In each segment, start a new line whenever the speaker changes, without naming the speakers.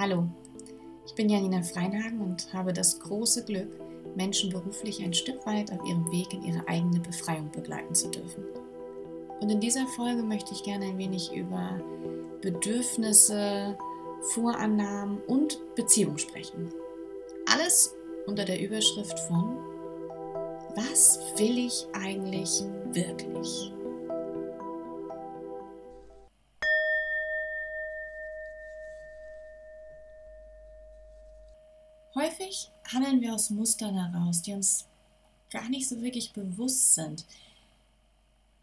Hallo, ich bin Janina Freinhagen und habe das große Glück, Menschen beruflich ein Stück weit auf ihrem Weg in ihre eigene Befreiung begleiten zu dürfen. Und in dieser Folge möchte ich gerne ein wenig über Bedürfnisse, Vorannahmen und Beziehung sprechen. Alles unter der Überschrift von Was will ich eigentlich wirklich? Handeln wir aus Mustern heraus, die uns gar nicht so wirklich bewusst sind.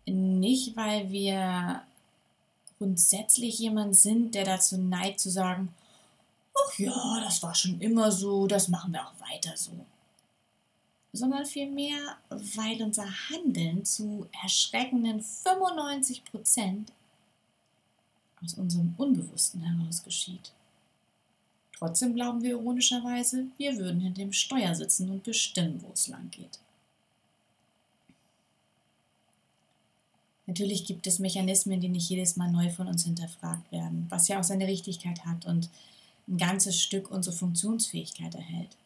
Nicht, weil wir grundsätzlich jemand sind, der dazu neigt zu sagen, ach ja, das war schon immer so, das machen wir auch weiter so. Sondern vielmehr, weil unser Handeln zu erschreckenden 95 Prozent aus unserem Unbewussten heraus geschieht. Trotzdem glauben wir ironischerweise, wir würden hinter dem Steuer sitzen und bestimmen, wo es lang geht. Natürlich gibt es Mechanismen, die nicht jedes Mal neu von uns hinterfragt werden, was ja auch seine Richtigkeit hat und ein ganzes Stück unsere Funktionsfähigkeit erhält.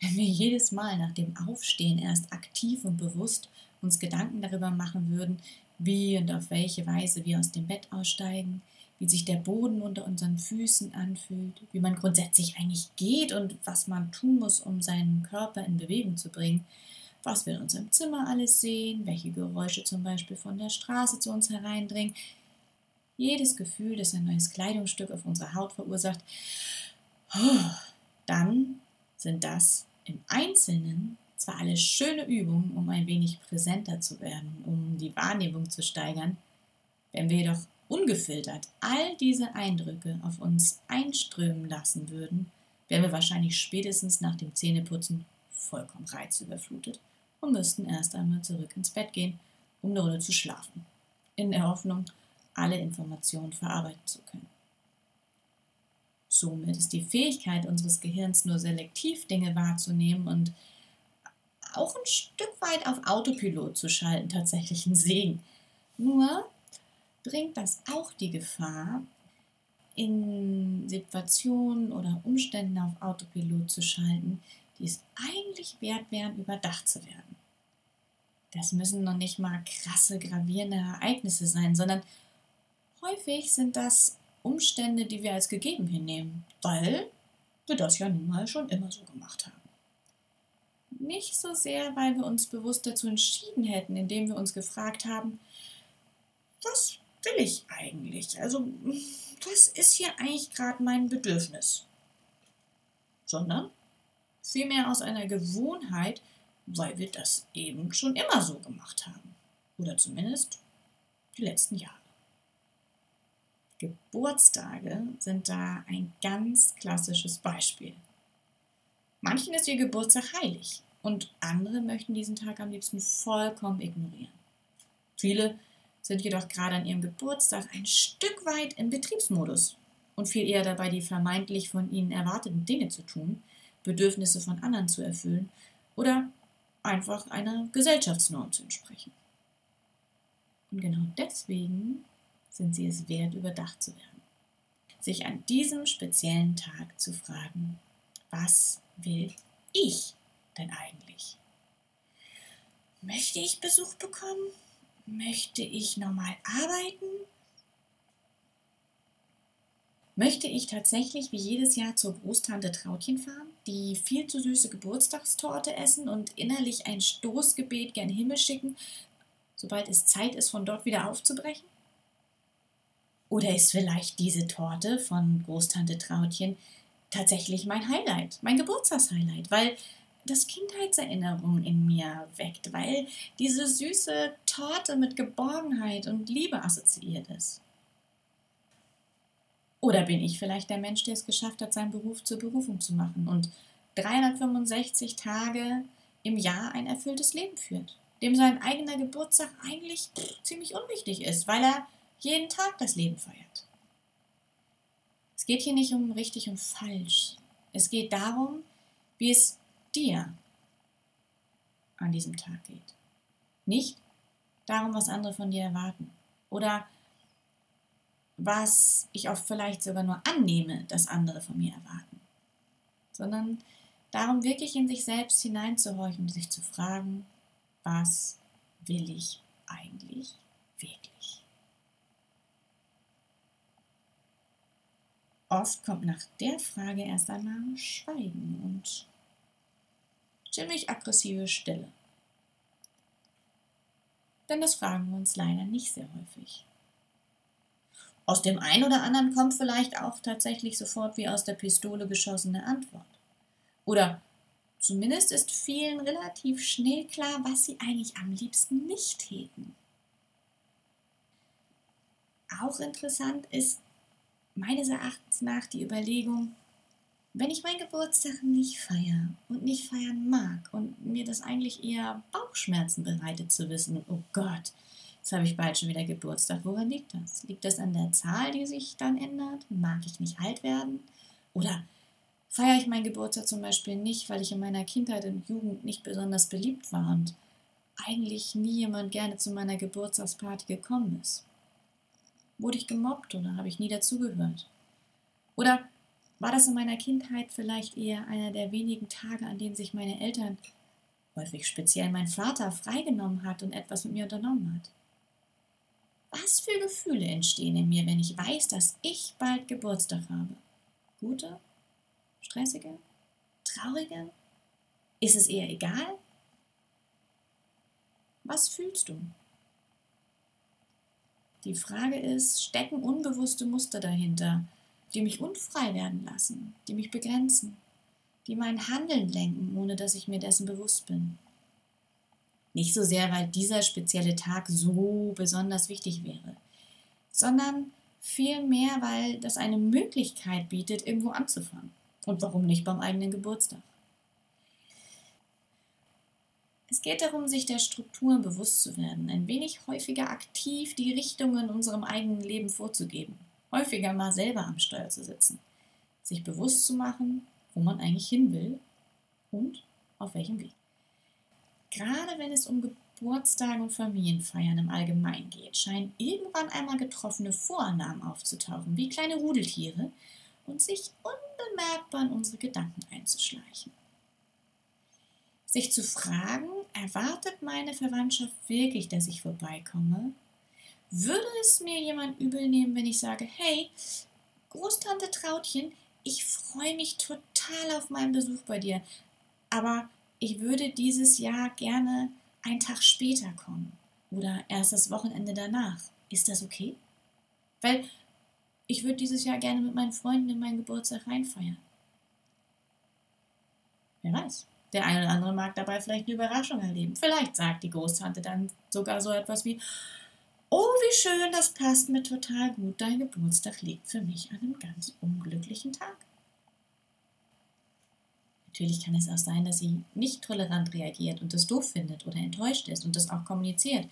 Wenn wir jedes Mal nach dem Aufstehen erst aktiv und bewusst uns Gedanken darüber machen würden, wie und auf welche Weise wir aus dem Bett aussteigen, wie sich der Boden unter unseren Füßen anfühlt, wie man grundsätzlich eigentlich geht und was man tun muss, um seinen Körper in Bewegung zu bringen, was wir in unserem Zimmer alles sehen, welche Geräusche zum Beispiel von der Straße zu uns hereindringen. Jedes Gefühl, das ein neues Kleidungsstück auf unserer Haut verursacht, dann sind das im Einzelnen zwar alles schöne Übungen, um ein wenig präsenter zu werden, um die Wahrnehmung zu steigern, wenn wir jedoch ungefiltert all diese Eindrücke auf uns einströmen lassen würden, wären wir wahrscheinlich spätestens nach dem Zähneputzen vollkommen reizüberflutet und müssten erst einmal zurück ins Bett gehen, um eine Runde zu schlafen, in der Hoffnung, alle Informationen verarbeiten zu können. Somit ist die Fähigkeit unseres Gehirns nur selektiv Dinge wahrzunehmen und auch ein Stück weit auf Autopilot zu schalten tatsächlich ein Segen. Nur bringt das auch die Gefahr, in Situationen oder Umständen auf Autopilot zu schalten, die es eigentlich wert wären, überdacht zu werden. Das müssen noch nicht mal krasse, gravierende Ereignisse sein, sondern häufig sind das Umstände, die wir als gegeben hinnehmen, weil wir das ja nun mal schon immer so gemacht haben. Nicht so sehr, weil wir uns bewusst dazu entschieden hätten, indem wir uns gefragt haben, was will ich eigentlich? Also, was ist hier eigentlich gerade mein Bedürfnis? Sondern vielmehr aus einer Gewohnheit, weil wir das eben schon immer so gemacht haben. Oder zumindest die letzten Jahre. Geburtstage sind da ein ganz klassisches Beispiel. Manchen ist ihr Geburtstag heilig und andere möchten diesen Tag am liebsten vollkommen ignorieren. Viele sind jedoch gerade an ihrem Geburtstag ein Stück weit im Betriebsmodus und viel eher dabei, die vermeintlich von ihnen erwarteten Dinge zu tun, Bedürfnisse von anderen zu erfüllen oder einfach einer Gesellschaftsnorm zu entsprechen. Und genau deswegen sind sie es wert, überdacht zu werden. Sich an diesem speziellen Tag zu fragen, was will ich denn eigentlich? Möchte ich Besuch bekommen? Möchte ich normal arbeiten? Möchte ich tatsächlich wie jedes Jahr zur Großtante Trautchen fahren, die viel zu süße Geburtstagstorte essen und innerlich ein Stoßgebet gern Himmel schicken, sobald es Zeit ist, von dort wieder aufzubrechen? Oder ist vielleicht diese Torte von Großtante Trautchen tatsächlich mein Highlight, mein Geburtstagshighlight, weil das Kindheitserinnerungen in mir weckt, weil diese süße Torte mit Geborgenheit und Liebe assoziiert ist. Oder bin ich vielleicht der Mensch, der es geschafft hat, seinen Beruf zur Berufung zu machen und 365 Tage im Jahr ein erfülltes Leben führt, dem sein eigener Geburtstag eigentlich ziemlich unwichtig ist, weil er jeden Tag das Leben feiert. Es geht hier nicht um richtig und falsch. Es geht darum, wie es dir an diesem Tag geht. Nicht darum, was andere von dir erwarten oder was ich oft vielleicht sogar nur annehme, dass andere von mir erwarten, sondern darum wirklich in sich selbst hineinzuhorchen und sich zu fragen, was will ich eigentlich wirklich? Oft kommt nach der Frage erst einmal Schweigen und ziemlich aggressive Stille. Denn das fragen wir uns leider nicht sehr häufig. Aus dem einen oder anderen kommt vielleicht auch tatsächlich sofort wie aus der Pistole geschossene Antwort. Oder zumindest ist vielen relativ schnell klar, was sie eigentlich am liebsten nicht täten. Auch interessant ist meines Erachtens nach die Überlegung, wenn ich meinen Geburtstag nicht feiere und nicht feiern mag und mir das eigentlich eher Bauchschmerzen bereitet zu wissen, oh Gott, jetzt habe ich bald schon wieder Geburtstag, woran liegt das? Liegt das an der Zahl, die sich dann ändert? Mag ich nicht alt werden? Oder feiere ich meinen Geburtstag zum Beispiel nicht, weil ich in meiner Kindheit und Jugend nicht besonders beliebt war und eigentlich nie jemand gerne zu meiner Geburtstagsparty gekommen ist? Wurde ich gemobbt oder habe ich nie dazugehört? Oder war das in meiner Kindheit vielleicht eher einer der wenigen Tage, an denen sich meine Eltern, häufig speziell mein Vater, freigenommen hat und etwas mit mir unternommen hat? Was für Gefühle entstehen in mir, wenn ich weiß, dass ich bald Geburtstag habe? Gute? Stressige? Traurige? Ist es eher egal? Was fühlst du? Die Frage ist, stecken unbewusste Muster dahinter, die mich unfrei werden lassen, die mich begrenzen, die mein Handeln lenken, ohne dass ich mir dessen bewusst bin. Nicht so sehr, weil dieser spezielle Tag so besonders wichtig wäre, sondern vielmehr, weil das eine Möglichkeit bietet, irgendwo anzufangen. Und warum nicht beim eigenen Geburtstag? Es geht darum, sich der Strukturen bewusst zu werden, ein wenig häufiger aktiv die Richtung in unserem eigenen Leben vorzugeben häufiger mal selber am Steuer zu sitzen, sich bewusst zu machen, wo man eigentlich hin will und auf welchem Weg. Gerade wenn es um Geburtstage und Familienfeiern im Allgemeinen geht, scheinen irgendwann einmal getroffene Vorannahmen aufzutauchen, wie kleine Rudeltiere, und sich unbemerkbar in unsere Gedanken einzuschleichen. Sich zu fragen, erwartet meine Verwandtschaft wirklich, dass ich vorbeikomme? Würde es mir jemand übel nehmen, wenn ich sage, hey, Großtante Trautchen, ich freue mich total auf meinen Besuch bei dir, aber ich würde dieses Jahr gerne einen Tag später kommen oder erst das Wochenende danach. Ist das okay? Weil ich würde dieses Jahr gerne mit meinen Freunden in meinen Geburtstag reinfeiern. Wer weiß. Der eine oder andere mag dabei vielleicht eine Überraschung erleben. Vielleicht sagt die Großtante dann sogar so etwas wie, Oh, wie schön, das passt mir total gut. Dein Geburtstag liegt für mich an einem ganz unglücklichen Tag. Natürlich kann es auch sein, dass sie nicht tolerant reagiert und das doof findet oder enttäuscht ist und das auch kommuniziert.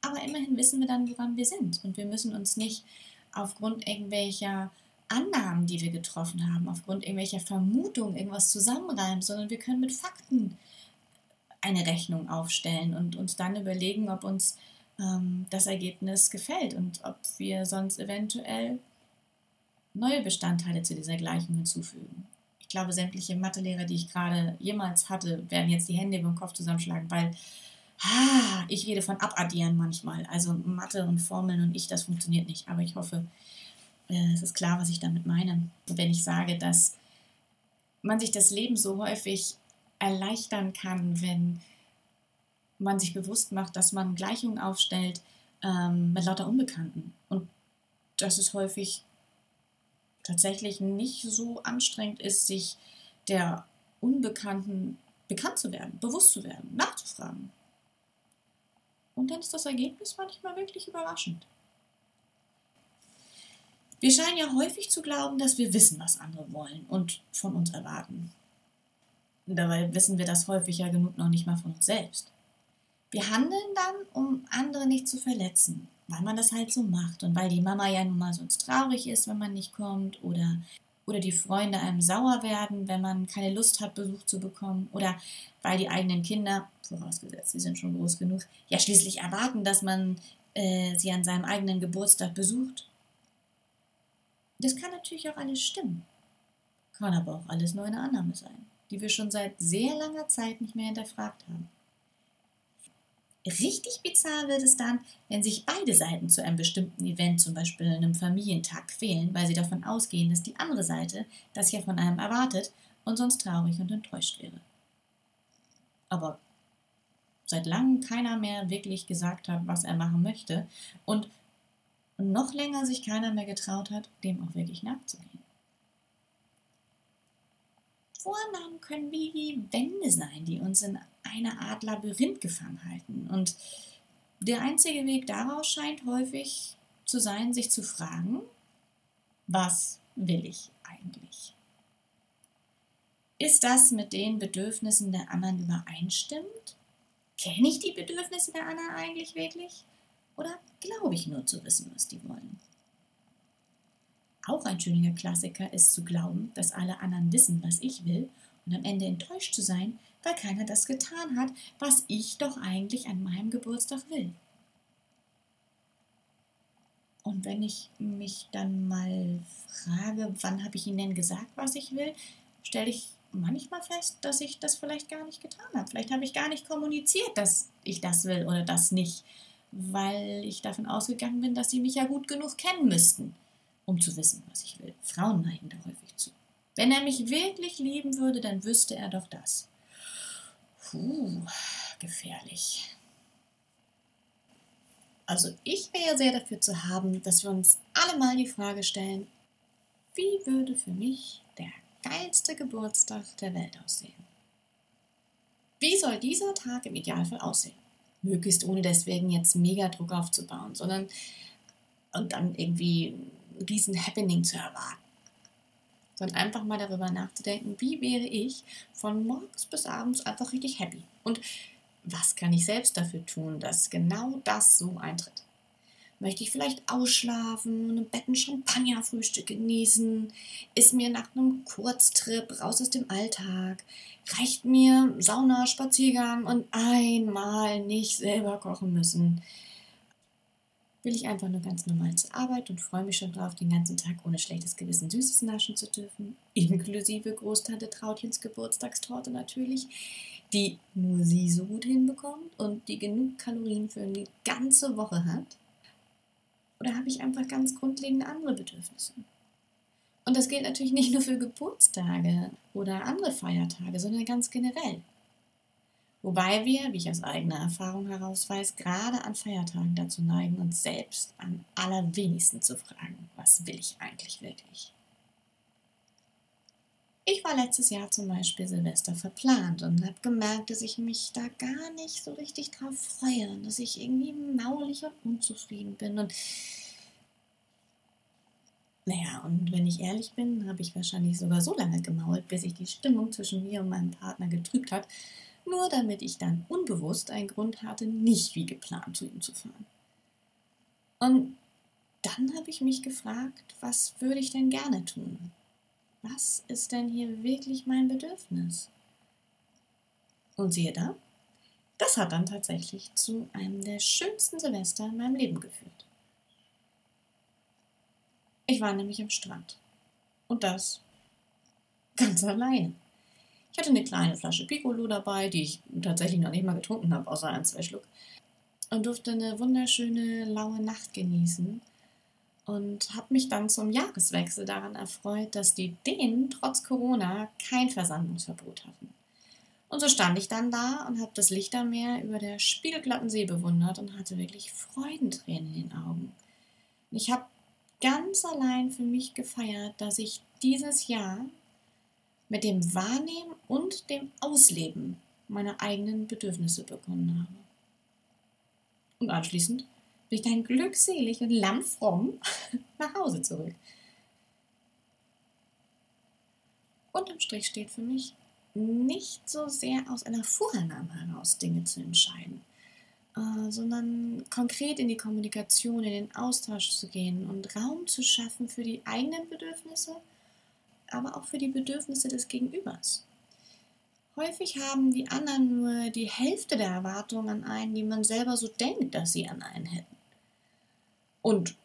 Aber immerhin wissen wir dann, woran wir sind. Und wir müssen uns nicht aufgrund irgendwelcher Annahmen, die wir getroffen haben, aufgrund irgendwelcher Vermutungen irgendwas zusammenreimen, sondern wir können mit Fakten eine Rechnung aufstellen und uns dann überlegen, ob uns ähm, das Ergebnis gefällt und ob wir sonst eventuell neue Bestandteile zu dieser Gleichung hinzufügen. Ich glaube, sämtliche Mathelehrer, die ich gerade jemals hatte, werden jetzt die Hände über den Kopf zusammenschlagen, weil ah, ich rede von Abaddieren manchmal. Also Mathe und Formeln und ich, das funktioniert nicht. Aber ich hoffe, äh, es ist klar, was ich damit meine. Wenn ich sage, dass man sich das Leben so häufig erleichtern kann, wenn man sich bewusst macht, dass man Gleichungen aufstellt ähm, mit lauter Unbekannten. Und dass es häufig tatsächlich nicht so anstrengend ist, sich der Unbekannten bekannt zu werden, bewusst zu werden, nachzufragen. Und dann ist das Ergebnis manchmal wirklich überraschend. Wir scheinen ja häufig zu glauben, dass wir wissen, was andere wollen und von uns erwarten. Dabei wissen wir das häufig ja genug noch nicht mal von uns selbst. Wir handeln dann, um andere nicht zu verletzen, weil man das halt so macht und weil die Mama ja nun mal sonst traurig ist, wenn man nicht kommt oder oder die Freunde einem sauer werden, wenn man keine Lust hat, Besuch zu bekommen, oder weil die eigenen Kinder, vorausgesetzt, sie sind schon groß genug, ja schließlich erwarten, dass man äh, sie an seinem eigenen Geburtstag besucht. Das kann natürlich auch alles stimmen. Kann aber auch alles nur eine Annahme sein, die wir schon seit sehr langer Zeit nicht mehr hinterfragt haben. Richtig bizarr wird es dann, wenn sich beide Seiten zu einem bestimmten Event, zum Beispiel einem Familientag, quälen, weil sie davon ausgehen, dass die andere Seite das ja von einem erwartet und sonst traurig und enttäuscht wäre. Aber seit langem keiner mehr wirklich gesagt hat, was er machen möchte und noch länger sich keiner mehr getraut hat, dem auch wirklich nachzugehen. Vornamen können wie Wände sein, die uns in eine Art Labyrinth gefangen halten. Und der einzige Weg daraus scheint häufig zu sein, sich zu fragen, was will ich eigentlich? Ist das mit den Bedürfnissen der anderen übereinstimmt? Kenne ich die Bedürfnisse der anderen eigentlich wirklich? Oder glaube ich nur zu wissen, was die wollen? Auch ein schöner Klassiker ist zu glauben, dass alle anderen wissen, was ich will und am Ende enttäuscht zu sein, weil keiner das getan hat, was ich doch eigentlich an meinem Geburtstag will. Und wenn ich mich dann mal frage, wann habe ich Ihnen denn gesagt, was ich will, stelle ich manchmal fest, dass ich das vielleicht gar nicht getan habe. Vielleicht habe ich gar nicht kommuniziert, dass ich das will oder das nicht, weil ich davon ausgegangen bin, dass Sie mich ja gut genug kennen müssten um zu wissen, was ich will. Frauen neigen da häufig zu. Wenn er mich wirklich lieben würde, dann wüsste er doch das. Puh, gefährlich. Also ich wäre sehr dafür zu haben, dass wir uns alle mal die Frage stellen, wie würde für mich der geilste Geburtstag der Welt aussehen? Wie soll dieser Tag im Idealfall aussehen? Möglichst ohne deswegen jetzt mega Druck aufzubauen, sondern und dann irgendwie riesen Happening zu erwarten. Sondern einfach mal darüber nachzudenken, wie wäre ich von morgens bis abends einfach richtig happy. Und was kann ich selbst dafür tun, dass genau das so eintritt? Möchte ich vielleicht ausschlafen im Bett ein Champagnerfrühstück genießen? Ist mir nach einem Kurztrip raus aus dem Alltag? Reicht mir Sauna, Spaziergang und einmal nicht selber kochen müssen? Will ich einfach nur ganz normal zur Arbeit und freue mich schon drauf, den ganzen Tag ohne schlechtes Gewissen Süßes naschen zu dürfen, inklusive Großtante Trautchens Geburtstagstorte natürlich, die nur sie so gut hinbekommt und die genug Kalorien für eine ganze Woche hat. Oder habe ich einfach ganz grundlegende andere Bedürfnisse? Und das gilt natürlich nicht nur für Geburtstage oder andere Feiertage, sondern ganz generell. Wobei wir, wie ich aus eigener Erfahrung heraus weiß, gerade an Feiertagen dazu neigen, uns selbst am allerwenigsten zu fragen, was will ich eigentlich wirklich? Ich war letztes Jahr zum Beispiel Silvester verplant und habe gemerkt, dass ich mich da gar nicht so richtig drauf freue und dass ich irgendwie maulig und unzufrieden bin. Und naja, und wenn ich ehrlich bin, habe ich wahrscheinlich sogar so lange gemault, bis sich die Stimmung zwischen mir und meinem Partner getrübt hat, nur damit ich dann unbewusst einen Grund hatte, nicht wie geplant zu ihm zu fahren. Und dann habe ich mich gefragt, was würde ich denn gerne tun? Was ist denn hier wirklich mein Bedürfnis? Und siehe da, das hat dann tatsächlich zu einem der schönsten Silvester in meinem Leben geführt. Ich war nämlich am Strand. Und das ganz alleine. Ich hatte eine kleine Flasche Piccolo dabei, die ich tatsächlich noch nicht mal getrunken habe, außer ein, zwei Schluck. Und durfte eine wunderschöne laue Nacht genießen. Und habe mich dann zum Jahreswechsel daran erfreut, dass die Dänen trotz Corona kein Versandungsverbot hatten. Und so stand ich dann da und habe das Lichtermeer über der spiegelglatten See bewundert und hatte wirklich Freudentränen in den Augen. Ich habe ganz allein für mich gefeiert, dass ich dieses Jahr mit dem Wahrnehmen und dem Ausleben meiner eigenen Bedürfnisse begonnen habe. Und anschließend bin ich dann glückselig und lammfromm nach Hause zurück. Unterm Strich steht für mich, nicht so sehr aus einer Vorannahme heraus Dinge zu entscheiden, äh, sondern konkret in die Kommunikation, in den Austausch zu gehen und Raum zu schaffen für die eigenen Bedürfnisse aber auch für die Bedürfnisse des Gegenübers. Häufig haben die anderen nur die Hälfte der Erwartungen an einen, die man selber so denkt, dass sie an einen hätten. Und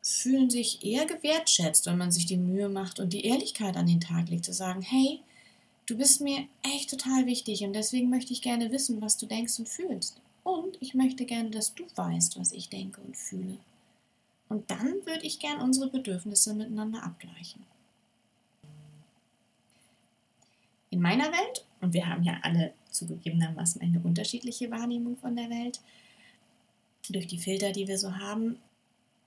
fühlen sich eher gewertschätzt, wenn man sich die Mühe macht und die Ehrlichkeit an den Tag legt, zu sagen, hey, du bist mir echt total wichtig und deswegen möchte ich gerne wissen, was du denkst und fühlst. Und ich möchte gerne, dass du weißt, was ich denke und fühle. Und dann würde ich gern unsere Bedürfnisse miteinander abgleichen. In meiner Welt, und wir haben ja alle zugegebenermaßen eine unterschiedliche Wahrnehmung von der Welt, durch die Filter, die wir so haben,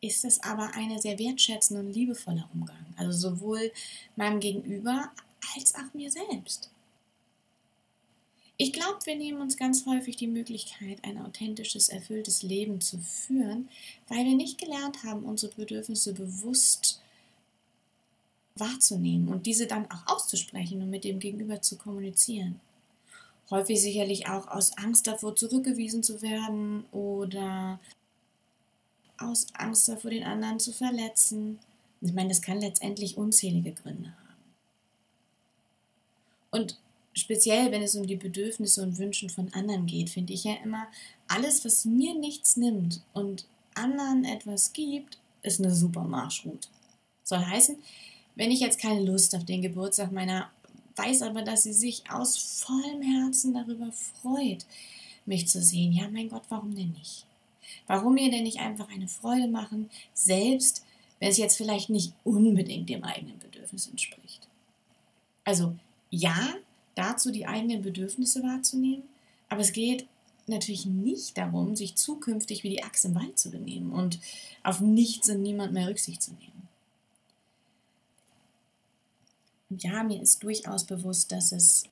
ist es aber ein sehr wertschätzender und liebevoller Umgang. Also sowohl meinem Gegenüber als auch mir selbst. Ich glaube, wir nehmen uns ganz häufig die Möglichkeit, ein authentisches, erfülltes Leben zu führen, weil wir nicht gelernt haben, unsere Bedürfnisse bewusst wahrzunehmen und diese dann auch auszusprechen und mit dem Gegenüber zu kommunizieren. Häufig sicherlich auch aus Angst davor, zurückgewiesen zu werden oder aus Angst davor, den anderen zu verletzen. Ich meine, das kann letztendlich unzählige Gründe haben. Und speziell, wenn es um die Bedürfnisse und Wünsche von anderen geht, finde ich ja immer, alles, was mir nichts nimmt und anderen etwas gibt, ist eine super Marschroute. Soll heißen, wenn ich jetzt keine Lust auf den Geburtstag meiner, weiß aber, dass sie sich aus vollem Herzen darüber freut, mich zu sehen, ja, mein Gott, warum denn nicht? Warum mir denn nicht einfach eine Freude machen, selbst wenn es jetzt vielleicht nicht unbedingt dem eigenen Bedürfnis entspricht? Also ja, dazu die eigenen Bedürfnisse wahrzunehmen, aber es geht natürlich nicht darum, sich zukünftig wie die Axt im Wald zu benehmen und auf nichts und niemand mehr Rücksicht zu nehmen. Ja, mir ist durchaus bewusst, dass es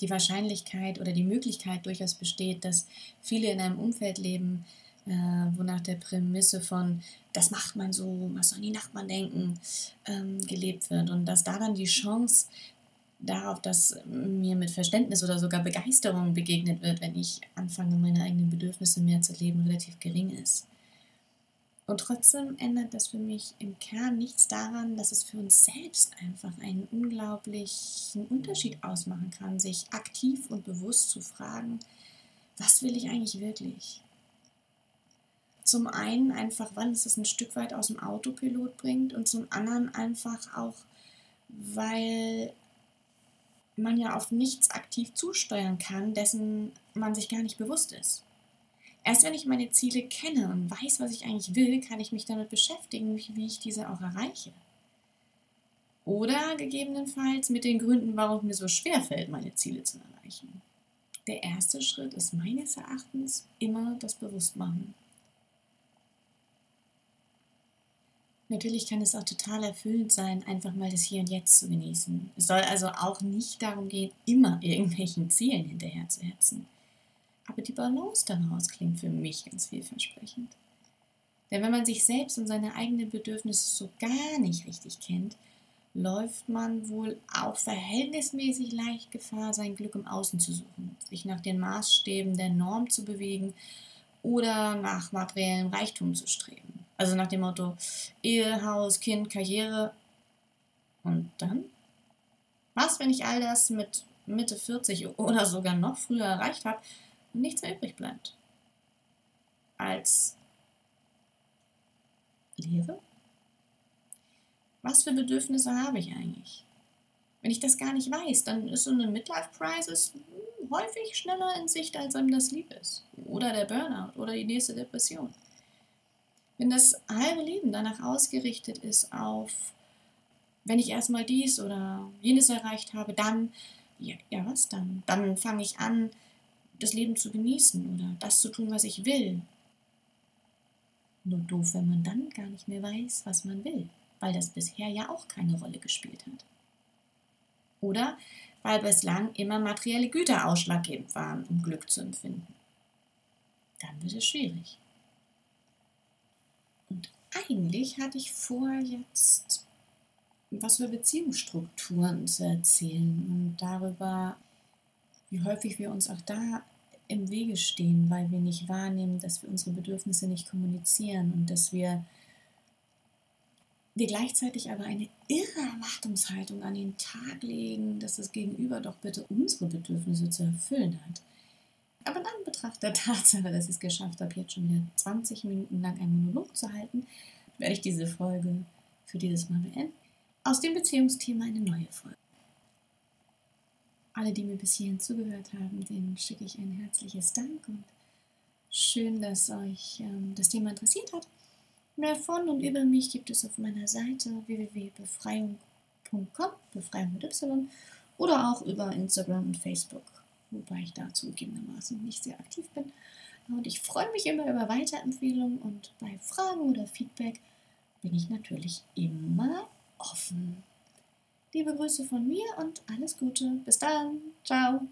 die Wahrscheinlichkeit oder die Möglichkeit durchaus besteht, dass viele in einem Umfeld leben, äh, wonach der Prämisse von, das macht man so, was sollen die Nachbarn denken, ähm, gelebt wird und dass da dann die Chance darauf, dass mir mit Verständnis oder sogar Begeisterung begegnet wird, wenn ich anfange, meine eigenen Bedürfnisse mehr zu leben, relativ gering ist. Und trotzdem ändert das für mich im Kern nichts daran, dass es für uns selbst einfach einen unglaublichen Unterschied ausmachen kann, sich aktiv und bewusst zu fragen, was will ich eigentlich wirklich? Zum einen einfach, weil es es ein Stück weit aus dem Autopilot bringt und zum anderen einfach auch, weil man ja auf nichts aktiv zusteuern kann, dessen man sich gar nicht bewusst ist. Erst wenn ich meine Ziele kenne und weiß, was ich eigentlich will, kann ich mich damit beschäftigen, wie ich diese auch erreiche. Oder gegebenenfalls mit den Gründen, warum mir so schwer fällt, meine Ziele zu erreichen. Der erste Schritt ist meines Erachtens immer das Bewusstmachen. Natürlich kann es auch total erfüllend sein, einfach mal das Hier und Jetzt zu genießen. Es soll also auch nicht darum gehen, immer irgendwelchen Zielen hinterher zu hetzen. Aber die Balance daraus klingt für mich ganz vielversprechend. Denn wenn man sich selbst und seine eigenen Bedürfnisse so gar nicht richtig kennt, läuft man wohl auch verhältnismäßig leicht Gefahr, sein Glück im Außen zu suchen, sich nach den Maßstäben der Norm zu bewegen oder nach materiellem Reichtum zu streben. Also nach dem Motto Ehe, Haus, Kind, Karriere. Und dann? Was, wenn ich all das mit Mitte 40 oder sogar noch früher erreicht habe nichts mehr übrig bleibt? Als Lehre? Was für Bedürfnisse habe ich eigentlich? Wenn ich das gar nicht weiß, dann ist so eine Midlife-Crisis häufig schneller in Sicht, als einem das lieb ist. Oder der Burnout oder die nächste Depression. Wenn das halbe Leben danach ausgerichtet ist auf, wenn ich erstmal dies oder jenes erreicht habe, dann, ja, ja was dann? Dann fange ich an, das Leben zu genießen oder das zu tun, was ich will. Nur doof, wenn man dann gar nicht mehr weiß, was man will, weil das bisher ja auch keine Rolle gespielt hat. Oder weil bislang immer materielle Güter ausschlaggebend waren, um Glück zu empfinden. Dann wird es schwierig. Und eigentlich hatte ich vor, jetzt was über Beziehungsstrukturen zu erzählen und darüber, wie häufig wir uns auch da im Wege stehen, weil wir nicht wahrnehmen, dass wir unsere Bedürfnisse nicht kommunizieren und dass wir, wir gleichzeitig aber eine irre Erwartungshaltung an den Tag legen, dass das Gegenüber doch bitte unsere Bedürfnisse zu erfüllen hat. Aber dann betrachtet der Tatsache, dass ich es geschafft habe, jetzt schon wieder 20 Minuten lang einen Monolog zu halten, werde ich diese Folge für dieses Mal beenden. Aus dem Beziehungsthema eine neue Folge. Alle, die mir bis hierhin zugehört haben, denen schicke ich ein herzliches Dank und schön, dass euch ähm, das Thema interessiert hat. Mehr von und über mich gibt es auf meiner Seite www.befreiung.com, Befreiung mit Y, oder auch über Instagram und Facebook, wobei ich da zugegebenermaßen nicht sehr aktiv bin. Und ich freue mich immer über Weiterempfehlungen und bei Fragen oder Feedback bin ich natürlich immer offen. Liebe Grüße von mir und alles Gute. Bis dann. Ciao.